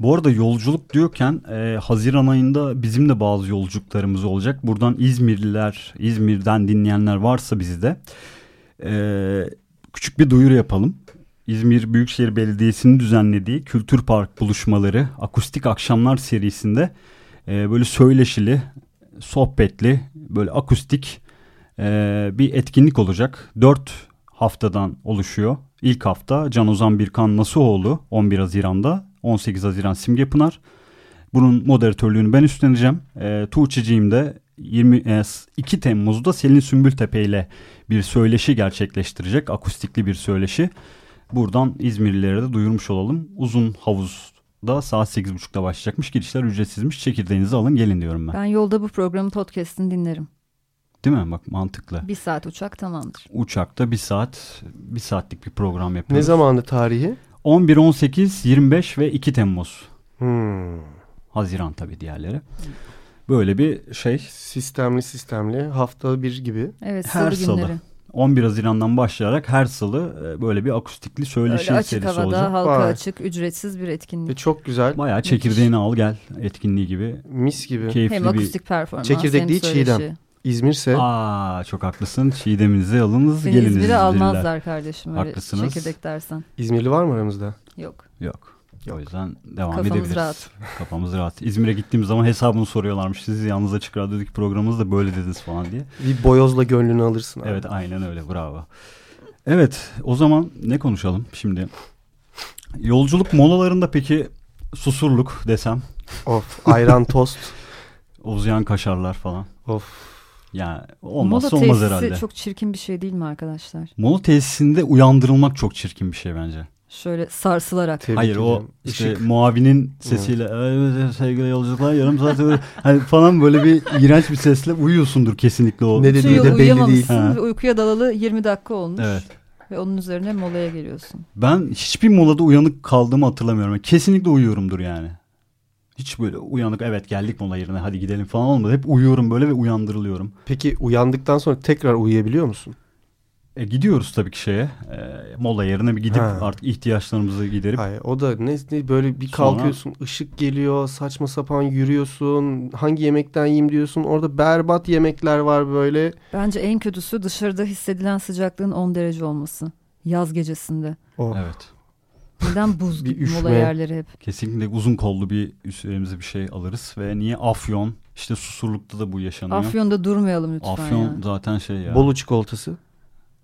Bu arada yolculuk diyorken e, Haziran ayında bizim de bazı yolculuklarımız olacak. Buradan İzmirliler, İzmir'den dinleyenler varsa bizde e, küçük bir duyuru yapalım. İzmir Büyükşehir Belediyesi'nin düzenlediği Kültür Park buluşmaları akustik akşamlar serisinde e, böyle söyleşili, sohbetli, böyle akustik e, bir etkinlik olacak. Dört haftadan oluşuyor. İlk hafta Can Ozan Birkan Nasuhoğlu 11 Haziran'da, 18 Haziran Simge Pınar. Bunun moderatörlüğünü ben üstleneceğim. E, Tuğçeciğim de 22 Temmuz'da Selin Sümbültepe ile bir söyleşi gerçekleştirecek. Akustikli bir söyleşi. Buradan İzmirlilere de duyurmuş olalım. Uzun havuzda saat 8.30'da başlayacakmış. Girişler ücretsizmiş. Çekirdeğinizi alın gelin diyorum ben. Ben yolda bu programın podcast'ini dinlerim. Değil mi? Bak mantıklı. Bir saat uçak tamamdır. Uçakta bir saat, bir saatlik bir program yapıyoruz. Ne zamandı tarihi? 11, 18, 25 ve 2 Temmuz. Hmm. Haziran tabii diğerleri. Böyle bir şey. Sistemli sistemli hafta bir gibi. Evet Her salı günleri. 11 Haziran'dan başlayarak her salı e, böyle bir akustikli söyleşi Öyle serisi havada, olacak. halka Vay. açık, ücretsiz bir etkinlik. E çok güzel. Bayağı çekirdeğini al gel etkinliği gibi. Mis gibi. Keyifli hem akustik bir... performans Çekirdek hem değil söyleşi. Çiğdem. İzmir'se. Aa çok haklısın. Çiğdeminizi alınız Seni geliniz. İzmir'e almazlar kardeşim öyle Haklısınız. çekirdek dersen. İzmirli var mı aramızda? Yok. Yok. O yüzden devam Kafamız edebiliriz. rahat. Kafamız rahat. İzmir'e gittiğimiz zaman hesabını soruyorlarmış. Siz yalnız açık radyodaki programınızda böyle dediniz falan diye. Bir boyozla gönlünü alırsın. Abi. Evet aynen öyle bravo. Evet o zaman ne konuşalım şimdi? Yolculuk molalarında peki susurluk desem. Of ayran tost. [laughs] Uzyan kaşarlar falan. Of. Yani olmazsa Mola olmaz herhalde. çok çirkin bir şey değil mi arkadaşlar? Mola tesisinde uyandırılmak çok çirkin bir şey bence. Şöyle sarsılarak. Tebrik Hayır o işte Işık. muavinin sesiyle evet, sevgili yolculuklar yarım saat öyle, [laughs] hani falan böyle bir iğrenç bir sesle uyuyorsundur kesinlikle o. Ne dediği de belli değil. Ha. Uykuya dalalı 20 dakika olmuş. Evet. Ve onun üzerine molaya geliyorsun. Ben hiçbir molada uyanık kaldığımı hatırlamıyorum. Kesinlikle uyuyorumdur yani. Hiç böyle uyanık evet geldik mola yerine hadi gidelim falan olmadı. Hep uyuyorum böyle ve uyandırılıyorum. Peki uyandıktan sonra tekrar uyuyabiliyor musun? E, gidiyoruz tabii ki şeye. E, mola yerine bir gidip ha. artık ihtiyaçlarımızı giderip. Hayır, o da ne, ne böyle bir kalkıyorsun Sonra... ışık geliyor saçma sapan yürüyorsun. Hangi yemekten yiyeyim diyorsun. Orada berbat yemekler var böyle. Bence en kötüsü dışarıda hissedilen sıcaklığın 10 derece olması. Yaz gecesinde. Oh. Evet. Neden [laughs] buz gibi mola yerleri hep? Kesinlikle uzun kollu bir üstlerimize bir şey alırız ve niye afyon işte susurlukta da bu yaşanıyor. Afyon'da durmayalım lütfen Afyon ya. zaten şey ya. Bolu çikolatası.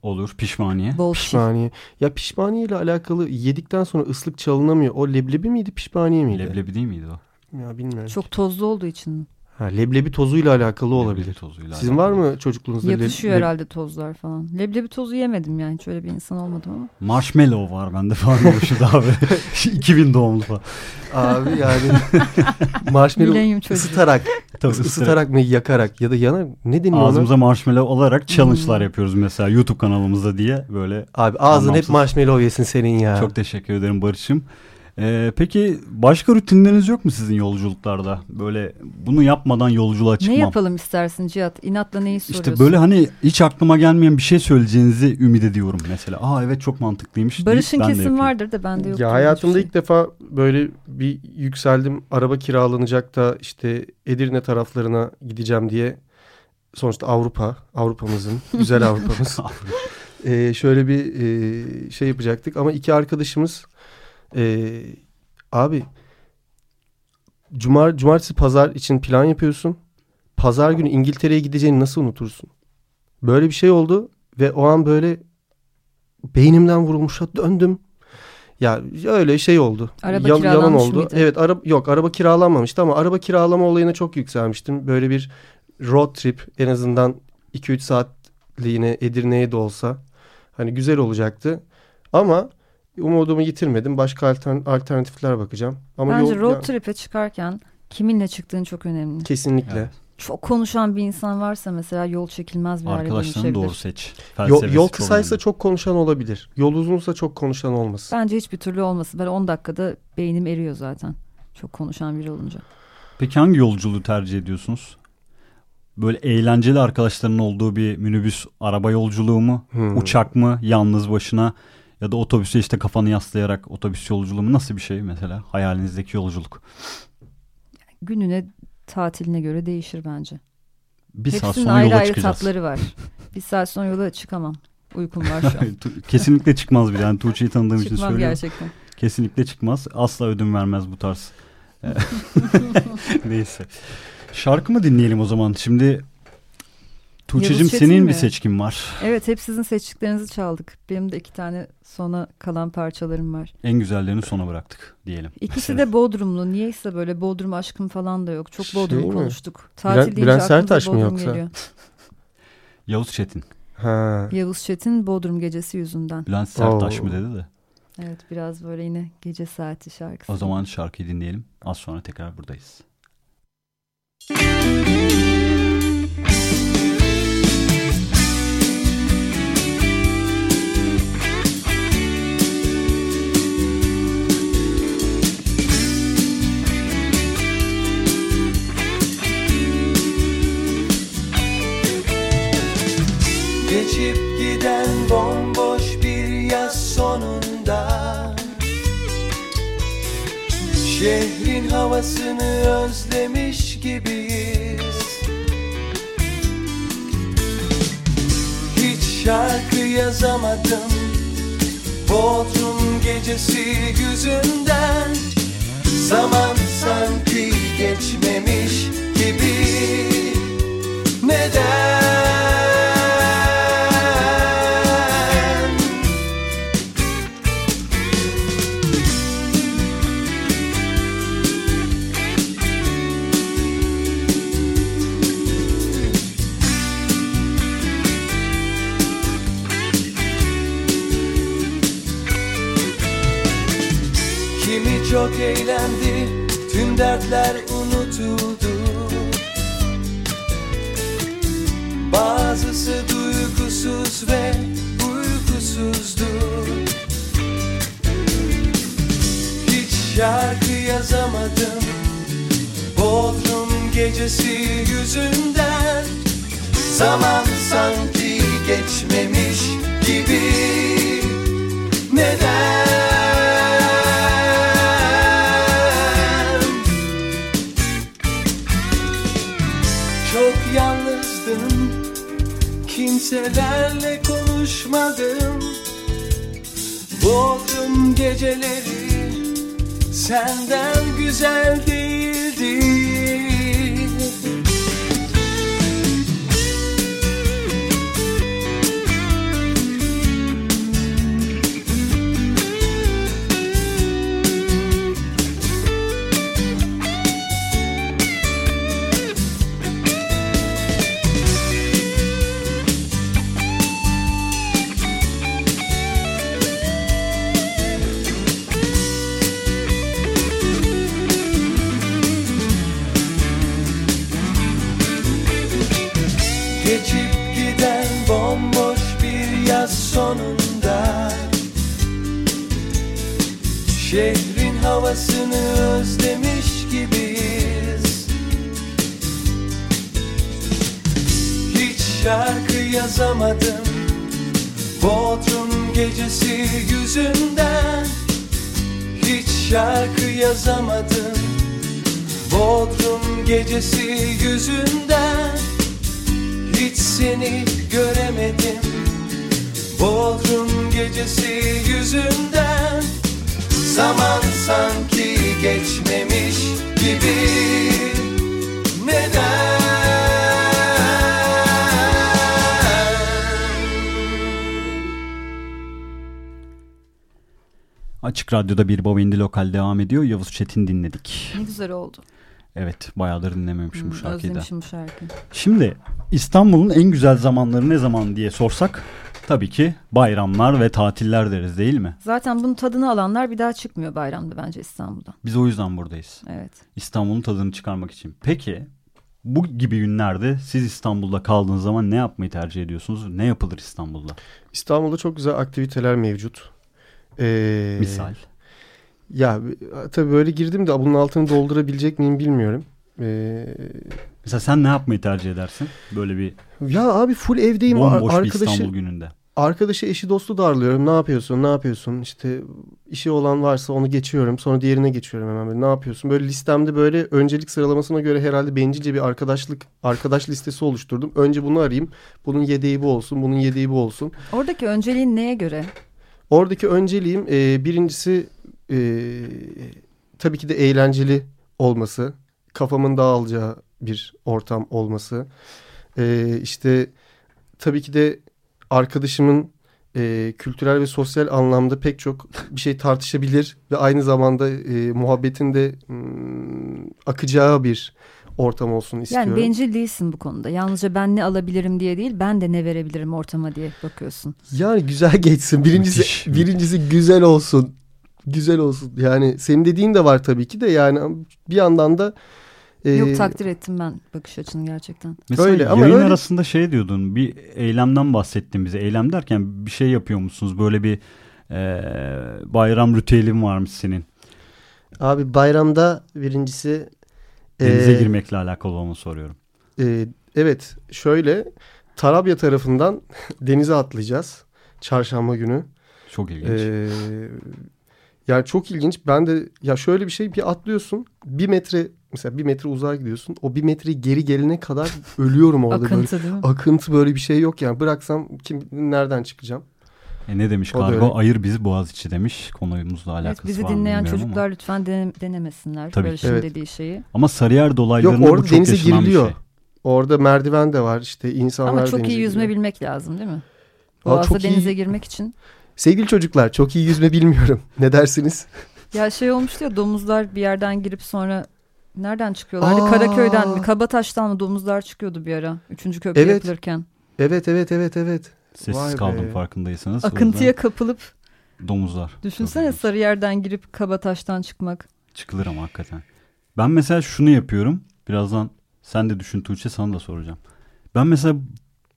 Olur pişmaniye. Bol pişmaniye. Ya pişmaniye ile alakalı yedikten sonra ıslık çalınamıyor. O leblebi miydi pişmaniye miydi? Leblebi değil miydi o? Ya bilmiyorum. Çok tozlu olduğu için. Ha, leblebi tozuyla alakalı leblebi olabilir. Tozuyla Sizin alakalı. var mı çocukluğunuzda? Yapışıyor leblebi? herhalde tozlar falan. Leblebi tozu yemedim yani. Hiç öyle bir insan olmadım ama. Marshmallow var bende falan. şu daha böyle [laughs] 2000 doğumlu falan. Abi yani [laughs] marshmallow ısıtarak. Tabii, ısıtarak mı yakarak ya da yanar ne deniyor Ağzımıza ona? marshmallow olarak challenge'lar hmm. yapıyoruz mesela YouTube kanalımızda diye böyle. Abi ağzın anlamsız. hep marshmallow yesin senin ya. Çok teşekkür ederim Barış'ım. Ee, peki başka rutinleriniz yok mu sizin yolculuklarda? Böyle bunu yapmadan yolculuğa çıkmam. Ne yapalım istersin Cihat? İnatla neyi soruyorsun? İşte böyle hani hiç aklıma gelmeyen bir şey söyleyeceğinizi ümit ediyorum mesela. Aa evet çok mantıklıymış. Barış'ın kesin vardır da bende yok. Ya hayatımda şey. ilk defa böyle bir yükseldim. Araba kiralanacak da işte Edirne taraflarına gideceğim diye. Sonuçta Avrupa, Avrupa'mızın, [laughs] güzel Avrupa'mız. [laughs] ee, şöyle bir e, şey yapacaktık ama iki arkadaşımız ee, abi cumar, cumartesi pazar için plan yapıyorsun. Pazar günü İngiltere'ye gideceğini nasıl unutursun? Böyle bir şey oldu ve o an böyle beynimden vurulmuşa döndüm. Ya öyle şey oldu. Araba Yal, yalan oldu. Mıydı? Evet, araba yok araba kiralanmamıştı ama araba kiralama olayına çok yükselmiştim. Böyle bir road trip en azından 2-3 saatliğine Edirne'ye de olsa hani güzel olacaktı. Ama umudumu yitirmedim. Başka alternatifler bakacağım. Ama Bence yol, road ya... trip'e çıkarken kiminle çıktığın çok önemli. Kesinlikle. Evet. Çok konuşan bir insan varsa mesela yol çekilmez bir hale Arkadaşlarını doğru seç. Yol, yol kısaysa çok, çok konuşan olabilir. Yol uzunsa çok konuşan olmasın. Bence hiçbir türlü olmasın. Ben 10 dakikada beynim eriyor zaten. Çok konuşan biri olunca. Peki hangi yolculuğu tercih ediyorsunuz? Böyle eğlenceli arkadaşlarının olduğu bir minibüs araba yolculuğu mu? Hmm. Uçak mı? Yalnız başına? Ya da otobüse işte kafanı yaslayarak otobüs yolculuğu mu nasıl bir şey mesela hayalinizdeki yolculuk? Gününe tatiline göre değişir bence. Bir Hepsinin saat sonra ayrı yola ayrı çıkacağız. tatları var. [laughs] bir saat sonra yola çıkamam. Uykum var şu an. Kesinlikle çıkmaz bir yani Tuğçe'yi tanıdığım için söylüyorum. gerçekten. Kesinlikle çıkmaz. Asla ödün vermez bu tarz. [laughs] [laughs] Neyse. Şarkı mı dinleyelim o zaman? Şimdi Tuğçe'cim senin mi? bir seçkin var. Evet hep sizin seçtiklerinizi çaldık. Benim de iki tane sona kalan parçalarım var. En güzellerini sona bıraktık diyelim. İkisi Mesela. de Bodrumlu. Niyeyse böyle Bodrum aşkım falan da yok. Çok Bodrum şey konuştuk. Tatil Bülent, deyince Bülent Sertaş mı yoksa? Geliyor. [laughs] Yavuz Çetin. Ha. Yavuz Çetin Bodrum gecesi yüzünden. Bülent Sertaş Oo. mı dedi de. Evet biraz böyle yine gece saati şarkısı. O zaman şarkıyı dinleyelim. Az sonra tekrar buradayız. Geçip giden bomboş bir yaz sonunda. Şehrin havasını özlemiş gibiyiz. Hiç şarkı yazamadım. Bodrum gecesi yüzünden. Zaman sanki geçmemiş gibi. Neden? Eğlendi Tüm dertler unutuldu. Bazısı duygusuz ve uykusuzdu. Hiç şarkı yazamadım Bodrum gecesi yüzünden. Zaman sanki geçmemiş gibi. Neden? Kimselerle konuşmadım. Bodrum geceleri senden güzel değildi Açık Radyo'da bir Bobindi Lokal devam ediyor. Yavuz Çetin dinledik. Ne güzel oldu. Evet bayağıdır dinlememişim hmm, bu şarkıyı Özlemişim bu şarkıyı. Şimdi İstanbul'un en güzel zamanları ne zaman diye sorsak tabii ki bayramlar ve tatiller deriz değil mi? Zaten bunun tadını alanlar bir daha çıkmıyor bayramda bence İstanbul'dan. Biz o yüzden buradayız. Evet. İstanbul'un tadını çıkarmak için. Peki bu gibi günlerde siz İstanbul'da kaldığınız zaman ne yapmayı tercih ediyorsunuz? Ne yapılır İstanbul'da? İstanbul'da çok güzel aktiviteler mevcut. Ee, Misal? Ya tabii böyle girdim de bunun altını doldurabilecek miyim bilmiyorum. Ee, Mesela sen ne yapmayı tercih edersin? Böyle bir Ya abi full evdeyim. Bomboş arkadaşı, bir İstanbul gününde. Arkadaşı eşi dostu darlıyorum. Ne yapıyorsun? Ne yapıyorsun? İşte işi olan varsa onu geçiyorum. Sonra diğerine geçiyorum hemen böyle. Ne yapıyorsun? Böyle listemde böyle öncelik sıralamasına göre herhalde bencilce bir arkadaşlık arkadaş listesi oluşturdum. Önce bunu arayayım. Bunun yedeği bu olsun. Bunun yedeği bu olsun. Oradaki önceliğin neye göre? Oradaki önceliğim e, birincisi e, tabii ki de eğlenceli olması. Kafamın dağılacağı bir ortam olması. E, işte tabii ki de arkadaşımın e, kültürel ve sosyal anlamda pek çok bir şey tartışabilir ve aynı zamanda e, muhabbetin de m, akacağı bir ortam olsun istiyorum. Yani bencil değilsin bu konuda. Yalnızca ben ne alabilirim diye değil, ben de ne verebilirim ortama diye bakıyorsun. Yani güzel geçsin. Birincisi Müthiş. birincisi güzel olsun. Güzel olsun. Yani senin dediğin de var tabii ki de yani bir yandan da ee, Yok takdir ettim ben bakış açını gerçekten. Mesela öyle, ama yayın öyle... arasında şey diyordun bir eylemden bahsettin bize. Eylem derken bir şey yapıyor musunuz? Böyle bir e, bayram ritüelin varmış senin. Abi bayramda birincisi Denize e, girmekle alakalı onu soruyorum. E, evet şöyle Tarabya tarafından [laughs] denize atlayacağız çarşamba günü. Çok ilginç. E, yani çok ilginç. Ben de ya şöyle bir şey bir atlıyorsun bir metre mesela bir metre uzağa gidiyorsun. O bir metre geri gelene kadar ölüyorum orada. Akıntı böyle. değil mi? Akıntı böyle bir şey yok yani. Bıraksam kim nereden çıkacağım? E ne demiş kargo? Ayır bizi Boğaziçi demiş. Konumuzla alakası evet, bizi var dinleyen çocuklar ama. lütfen dene, denemesinler. Tabii. Barış'ın evet. dediği şeyi. Ama Sarıyer dolaylarında Yok, orada bu çok denize giriliyor. Şey. Orada merdiven de var işte insanlar Ama çok iyi yüzme giriyor. bilmek lazım değil mi? Boğaz'da Aa, denize iyi. girmek için. Sevgili çocuklar çok iyi yüzme bilmiyorum. [laughs] Ne dersiniz? Ya şey olmuştu ya domuzlar bir yerden girip sonra nereden çıkıyorlardı? Aa. Karaköy'den mi? Kabataş'tan mı domuzlar çıkıyordu bir ara. Üçüncü köprü evet. yapılırken. Evet evet evet evet. Sessiz Vay kaldım be. farkındaysanız. Akıntıya kapılıp. Domuzlar. Düşünsene sarı yerden girip Kabataş'tan çıkmak. Çıkılır ama hakikaten. Ben mesela şunu yapıyorum. Birazdan sen de düşün Tuğçe sana da soracağım. Ben mesela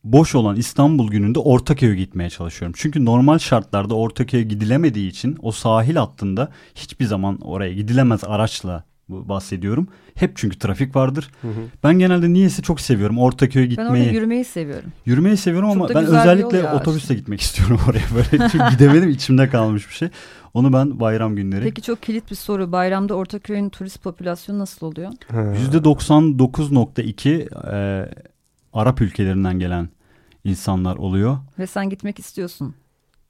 boş olan İstanbul gününde Ortaköy'e gitmeye çalışıyorum. Çünkü normal şartlarda Ortaköy'e gidilemediği için o sahil hattında hiçbir zaman oraya gidilemez araçla bahsediyorum. Hep çünkü trafik vardır. Hı hı. Ben genelde niyeyse çok seviyorum Ortaköy'e gitmeyi. Ben orada yürümeyi seviyorum. Yürümeyi seviyorum çok ama ben özellikle otobüsle gitmek [laughs] istiyorum oraya böyle. Çünkü gidemedim içimde kalmış bir şey. Onu ben bayram günleri. Peki çok kilit bir soru. Bayramda Ortaköy'ün turist popülasyonu nasıl oluyor? %99.2 e, Arap ülkelerinden gelen insanlar oluyor. Ve sen gitmek istiyorsun.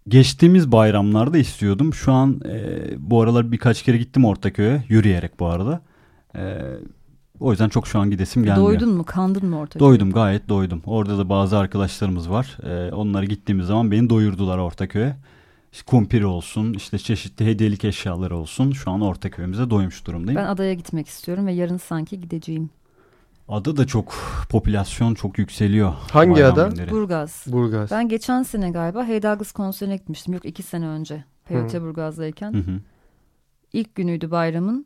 Geçtiğimiz bayramlarda istiyordum. Şu an e, bu aralar birkaç kere gittim Ortaköy'e. Yürüyerek bu arada. E, o yüzden çok şu an gidesim gelmiyor. Doydun mu? Kandın mı Ortaköy'e? Doydum gayet doydum. Orada da bazı arkadaşlarımız var. E, onlara gittiğimiz zaman beni doyurdular Ortaköy'e. İşte kumpir olsun, işte çeşitli hediyelik eşyalar olsun. Şu an Ortaköy'ümüze doymuş durumdayım. Ben adaya gitmek istiyorum ve yarın sanki gideceğim. Ada da çok popülasyon çok yükseliyor. Hangi ada? Günleri. Burgaz. Burgaz. Ben geçen sene galiba Hey Douglas konserine gitmiştim. Yok iki sene önce. PYT Burgaz'dayken. Hı hı. İlk günüydü bayramın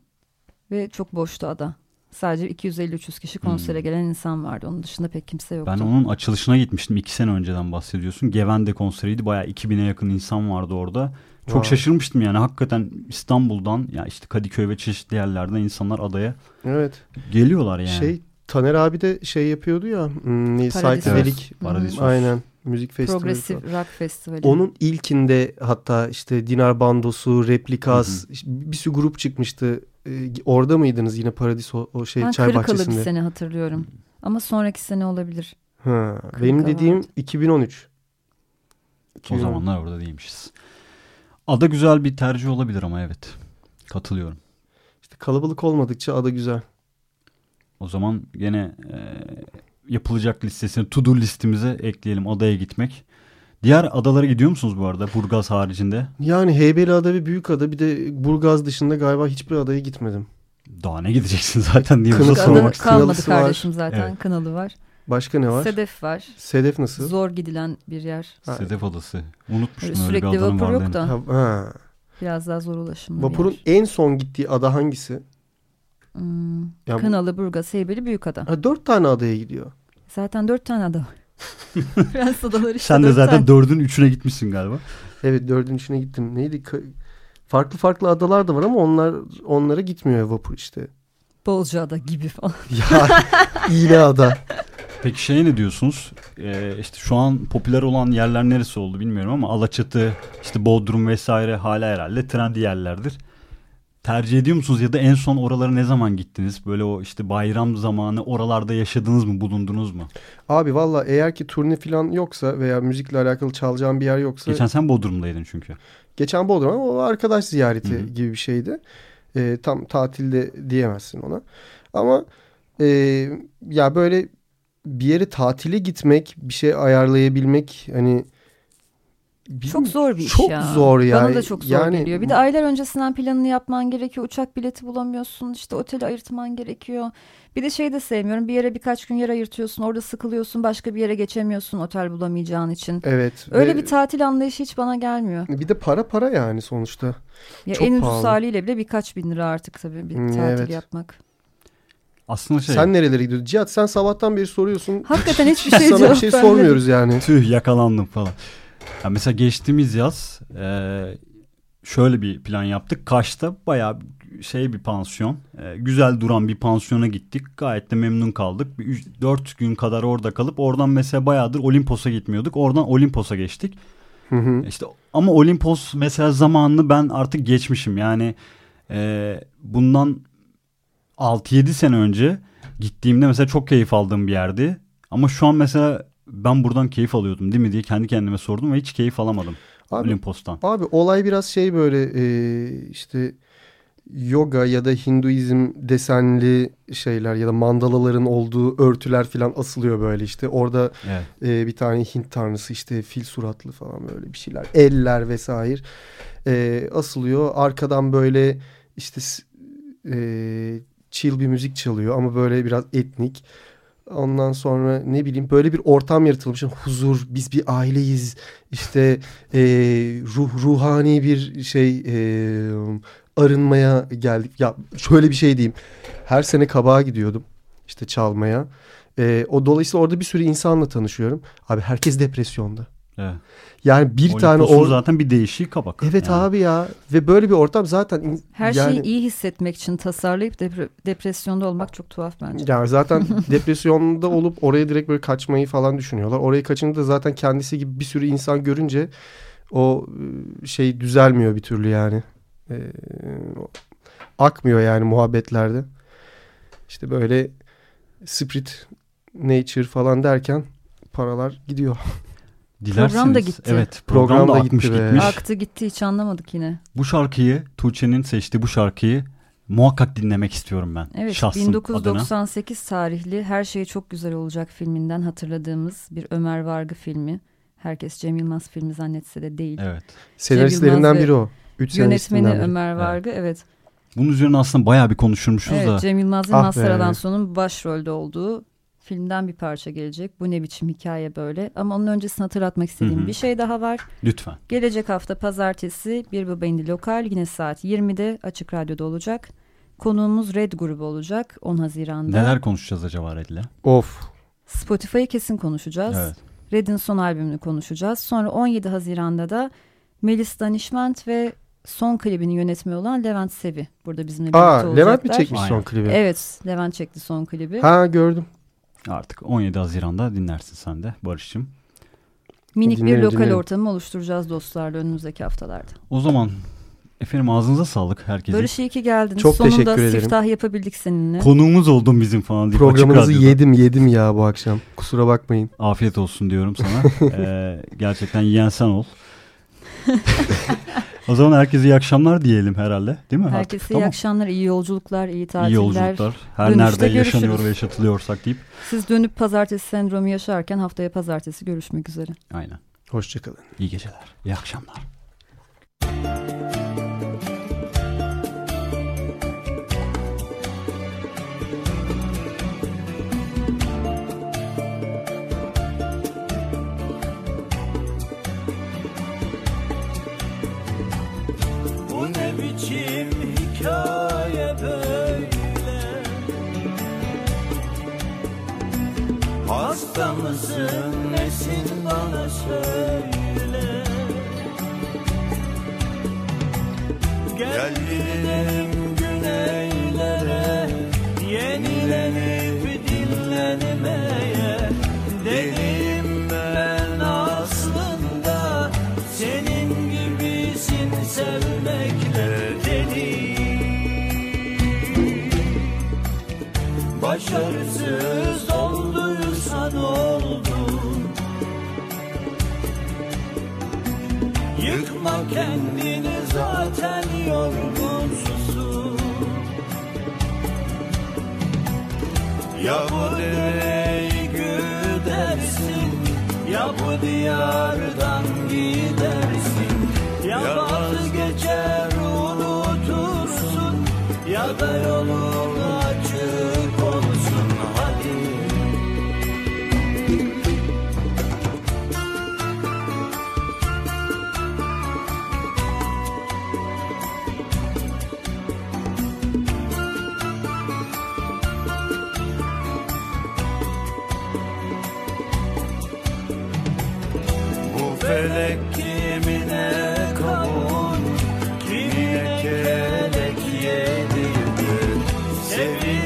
ve çok boştu ada. Sadece 250-300 kişi konsere hmm. gelen insan vardı. Onun dışında pek kimse yoktu. Ben onun açılışına gitmiştim. iki sene önceden bahsediyorsun. Gevende konseriydi. Bayağı 2000'e yakın insan vardı orada. Çok wow. şaşırmıştım yani. Hakikaten İstanbul'dan ya işte Kadıköy ve çeşitli yerlerden insanlar adaya evet. geliyorlar yani. Şey Taner abi de şey yapıyordu ya. Hmm, Psychedelic. Paradisos. Aynen. Müzik festivali. Progressive rock festivali. Onun ilkinde hatta işte Dinar Bandosu, Replikas hı hı. bir sürü grup çıkmıştı. Ee, orada mıydınız yine Paradiso o şey ben çay bahçesinde? Ben bir sene hatırlıyorum. Ama sonraki sene olabilir. Ha, benim dediğim vardı. 2013. O zamanlar orada değilmişiz. Ada güzel bir tercih olabilir ama evet. Katılıyorum. İşte kalabalık olmadıkça ada güzel. O zaman gene e, yapılacak listesini to do listemize ekleyelim adaya gitmek. Diğer adalara gidiyor musunuz bu arada Burgaz haricinde? Yani Heybeliada ve Büyükada bir de Burgaz dışında galiba hiçbir adaya gitmedim. Daha ne gideceksin [laughs] zaten diye Kınalı sormak Kalmadı kardeşim zaten evet. Kınalı var. Başka ne var? Sedef var. Sedef nasıl? Zor gidilen bir yer. Ha. Sedef adası. Unutmuştum Sürekli öyle bir vapur yok da. Ha. Biraz daha zor ulaşımlı Vapurun en son gittiği ada hangisi? Hmm, ya Kınalı, Burgaz, Heybeli, Büyükada. Ha, dört tane adaya gidiyor. Zaten dört tane ada var. [laughs] Prens adaları işte Sen de zaten tane. dördün üçüne gitmişsin galiba. Evet dördün üçüne gittim. Neydi? Farklı farklı adalar da var ama onlar onlara gitmiyor vapur işte. Bolcaada gibi falan. [laughs] Ya iğne ada. Peki şey ne diyorsunuz? Ee, işte şu an popüler olan yerler neresi oldu bilmiyorum ama Alaçatı, işte Bodrum vesaire hala herhalde trendi yerlerdir tercih ediyor musunuz ya da en son oralara ne zaman gittiniz? Böyle o işte bayram zamanı oralarda yaşadınız mı, bulundunuz mu? Abi valla eğer ki turne falan yoksa veya müzikle alakalı çalacağım bir yer yoksa. Geçen sen Bodrum'daydın çünkü. Geçen Bodrum ama o arkadaş ziyareti Hı-hı. gibi bir şeydi. E, tam tatilde diyemezsin ona. Ama e, ya böyle bir yere tatile gitmek, bir şey ayarlayabilmek hani çok zor bir çok iş ya. Çok zor ya. Bana da çok zor yani, geliyor. Bir de aylar öncesinden planını yapman gerekiyor. Uçak bileti bulamıyorsun. İşte oteli ayırtman gerekiyor. Bir de şey de sevmiyorum. Bir yere birkaç gün yer ayırtıyorsun. Orada sıkılıyorsun. Başka bir yere geçemiyorsun otel bulamayacağın için. Evet. Öyle bir tatil anlayışı hiç bana gelmiyor. Bir de para para yani sonuçta. Ya çok en ucuz haliyle bile birkaç bin lira artık tabii bir hmm, tatil evet. yapmak. Aslında şey. Sen nerelere gidiyorsun? Cihat sen sabahtan beri soruyorsun. Hakikaten hiçbir [laughs] şey Sana bir şey sormuyoruz yani. Tüh yakalandım falan. Ya mesela geçtiğimiz yaz e, şöyle bir plan yaptık. Kaş'ta bayağı şey bir pansiyon. E, güzel duran bir pansiyona gittik. Gayet de memnun kaldık. Bir 4 gün kadar orada kalıp oradan mesela bayağıdır Olimpos'a gitmiyorduk. Oradan Olimpos'a geçtik. Hı hı. İşte ama Olimpos mesela zamanını ben artık geçmişim. Yani e, bundan 6-7 sene önce gittiğimde mesela çok keyif aldığım bir yerdi. Ama şu an mesela ben buradan keyif alıyordum değil mi diye kendi kendime sordum ve hiç keyif alamadım abi, Olimpos'tan. Abi olay biraz şey böyle e, işte yoga ya da Hinduizm desenli şeyler ya da mandalaların olduğu örtüler falan asılıyor böyle işte. Orada evet. e, bir tane Hint tanrısı işte fil suratlı falan böyle bir şeyler. Eller vesaire e, asılıyor. Arkadan böyle işte e, chill bir müzik çalıyor ama böyle biraz etnik. Ondan sonra ne bileyim böyle bir ortam yaratılmış. Huzur, biz bir aileyiz. İşte e, ruh ruhani bir şey e, arınmaya geldik. Ya şöyle bir şey diyeyim. Her sene kabağa gidiyordum işte çalmaya. E, o dolayısıyla orada bir sürü insanla tanışıyorum. Abi herkes depresyonda. Evet. Yani bir Olimpos'un tane or zaten bir değişik kabak. Evet yani. abi ya ve böyle bir ortam zaten her yani... şeyi iyi hissetmek için tasarlayıp depre depresyonda olmak çok tuhaf bence. Yani zaten [laughs] depresyonda olup oraya direkt böyle kaçmayı falan düşünüyorlar. Orayı kaçınca da zaten kendisi gibi bir sürü insan görünce o ıı, şey düzelmiyor bir türlü yani. Ee, akmıyor yani muhabbetlerde. İşte böyle spirit nature falan derken paralar gidiyor. [laughs] Dilerseniz. Program da gitti. Evet program, program da akmış gitti gitmiş. Aktı gitti hiç anlamadık yine. Bu şarkıyı Tuğçe'nin seçtiği bu şarkıyı muhakkak dinlemek istiyorum ben. Evet Şahsım 1998 adına. tarihli Her Şey Çok Güzel Olacak filminden hatırladığımız bir Ömer Vargı filmi. Herkes Cem Yılmaz filmi zannetse de değil. Evet. Senaristlerinden biri o. Üç yönetmeni Ömer Vargı evet. evet. Bunun üzerine aslında bayağı bir konuşurmuşuz evet, da. Cem Yılmaz ve ah Mazhar Alanson'un başrolde olduğu filmden bir parça gelecek. Bu ne biçim hikaye böyle. Ama onun öncesini hatırlatmak istediğim Hı-hı. bir şey daha var. Lütfen. Gelecek hafta pazartesi bir bu bendi lokal yine saat 20'de Açık Radyo'da olacak. Konuğumuz Red grubu olacak 10 Haziran'da. Neler konuşacağız acaba Red'le? Of. Spotify'ı kesin konuşacağız. Evet. Red'in son albümünü konuşacağız. Sonra 17 Haziran'da da Melis Danişment ve son klibini yönetmeni olan Levent Sevi burada bizimle birlikte Aa olacaklar. Levent mi çekmiş Aynen. son klibi? Evet Levent çekti son klibi. Ha gördüm. Artık 17 Haziran'da dinlersin sen de Barış'cığım. Minik bir Dinlerim, lokal dinlerim. ortamı oluşturacağız dostlarla önümüzdeki haftalarda. O zaman efendim ağzınıza sağlık herkesin. Barış iyi ki geldiniz. Çok Sonunda teşekkür ederim. siftah yapabildik seninle. Konuğumuz oldun bizim falan deyip Programınızı yedim yedim ya bu akşam. Kusura bakmayın. Afiyet olsun diyorum sana. [laughs] Ee, gerçekten yiyen sen ol. [laughs] o zaman herkese iyi akşamlar diyelim herhalde. Değil mi? Herkese Artık, iyi tamam. akşamlar, iyi yolculuklar, iyi tatiller. İyi yolculuklar. Her Dönüşte nerede yaşanıyor görüşürüz. ve yaşatılıyorsak deyip. Siz dönüp pazartesi sendromu yaşarken haftaya pazartesi görüşmek üzere. Aynen. Hoşçakalın. İyi geceler. İyi akşamlar. Mısın nesin bana söyle. Gel gidelim Ya bu dereyi güdersin Ya bu diyardan gidersin. Ya vazgeçer unutursun Ya da yolun Baby.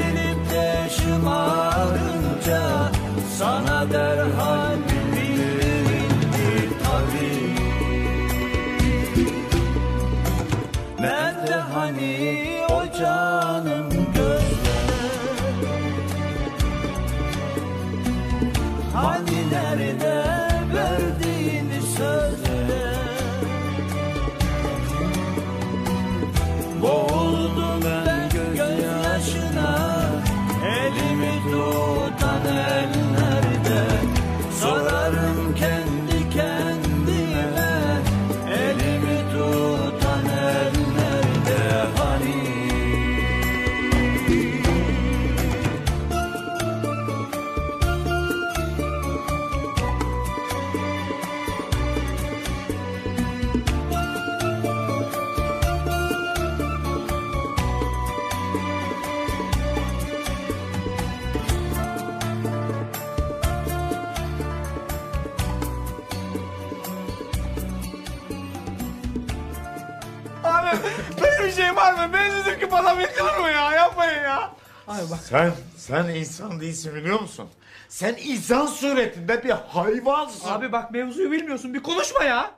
Adam yıkılır mı ya? Yapmayın ya. Abi bak. Sen, sen insan değilsin biliyor musun? Sen insan suretinde bir hayvansın. Abi bak mevzuyu bilmiyorsun. Bir konuşma ya.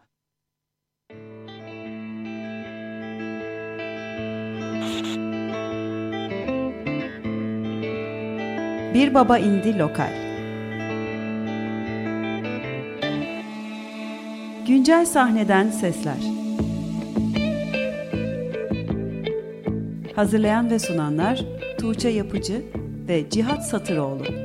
Bir Baba indi Lokal Güncel sahneden sesler Hazırlayan ve sunanlar Tuğçe Yapıcı ve Cihat Satıroğlu